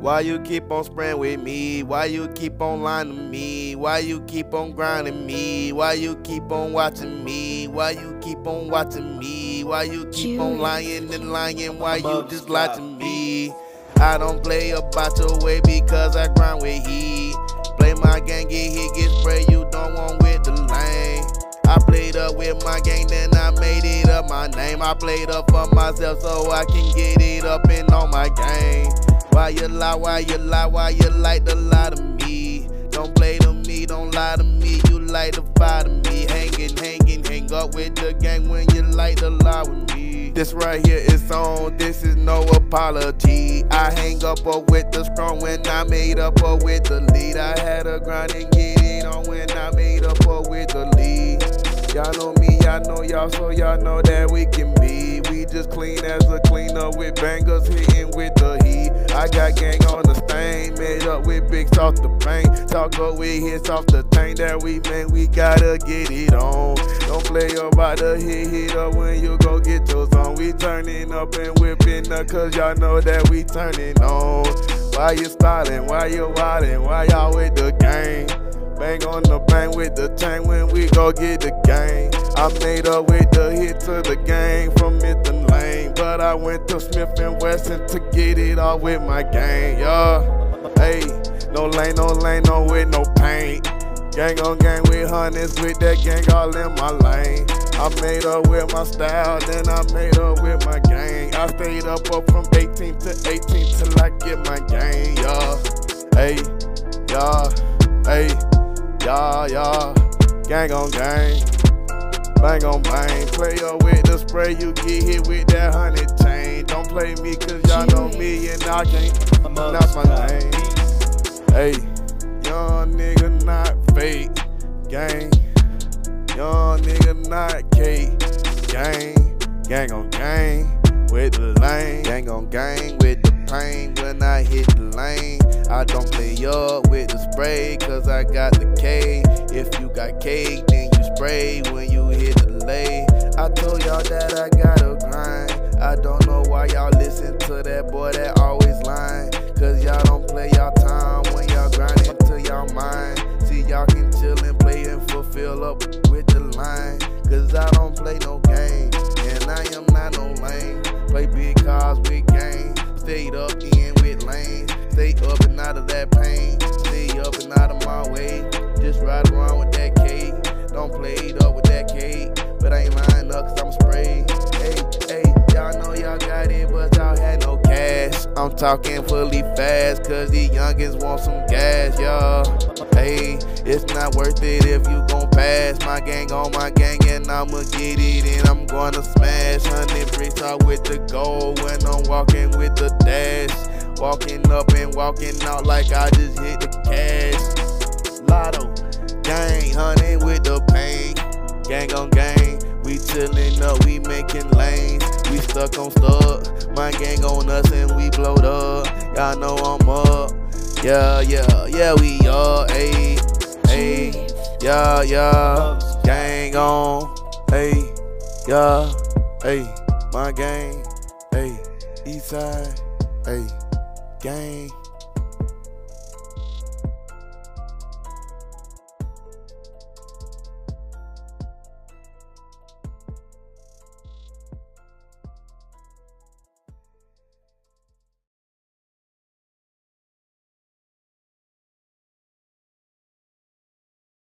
Why you keep on spraying with me? Why you keep on lying to me? Why you keep on grinding me? Why you keep on watching me? Why you keep on watching me? Why you keep on lying and lying? Why you just lie to me? I don't play about your way because I grind with heat. Play my gang, get hit, get spray, you don't want with the lane. I played up with my gang, then I made it up my name. I played up for myself so I can get it up and on my game. Why you lie, why you lie, why you like to lie to me? Don't play to me, don't lie to me, you like to fight to me. Hanging, hanging, hang up with the gang when you like to lie with me. This right here is on, this is no apology. I hang up with the strong when I made up with the lead. I had a grind and get it on when I made up with the lead. Y'all know me, y'all know y'all, so y'all know that we can be. We just clean as a cleaner with bangers hitting with the. I got gang on the stain, made up with big off the paint. Talk up with hits off the tank that we man, we gotta get it on. Don't play about the hit, hit up when you go get yours on. We turning up and whipping up, cause y'all know that we turning on. Why you styling? Why you wildin'? Why y'all with the gang? Bang on the bang with the tank when we go get the gang. I made up with the hit to the gang from Lane. But I went to Smith and Wesson to get it all with my gang, yeah. Hey, no lane, no lane, no with no paint. Gang on gang with hundreds, with that gang all in my lane. I made up with my style, then I made up with my gang. I stayed up, up from 18 to 18 till I get my gang, yeah. Hey, yeah, hey, yeah, yeah. Gang on gang. Bang on bang, play up with the spray, you get hit with that honey chain. Don't play me cause y'all know me and I can't pronounce my name. Hey, young nigga not fake, gang. Young nigga not Kate, gang. Gang on gang with the lane. Gang on gang with the pain when I hit the lane. I don't play up with the spray cause I got the K. If you got cake, then you spray when you hit the lay. I told y'all that I gotta grind. I don't know why y'all listen to that boy that always lying. Stayed up in with lanes. Stay up and out of that pain. Stay up and out of my way. Just ride around with that cake. Don't play it up with that cake. But I ain't lying up cause I'm I'm talking fully fast, cause these youngins want some gas, y'all. Hey, it's not worth it if you gon' pass. My gang on my gang, and I'ma get it, and I'm gonna smash. Hundred bricks out with the gold when I'm walking with the dash. Walking up and walking out like I just hit the cash. Lotto, gang, honey with the pain. Gang on gang, we chillin' up, we making lanes. Stuck on stuck, my gang on us and we blowed up. Y'all know I'm up. Yeah, yeah, yeah, we are. Ayy, ayy, yeah, yeah. Gang on, ayy, yeah, ayy, my gang, ayy, east side, ayy, gang.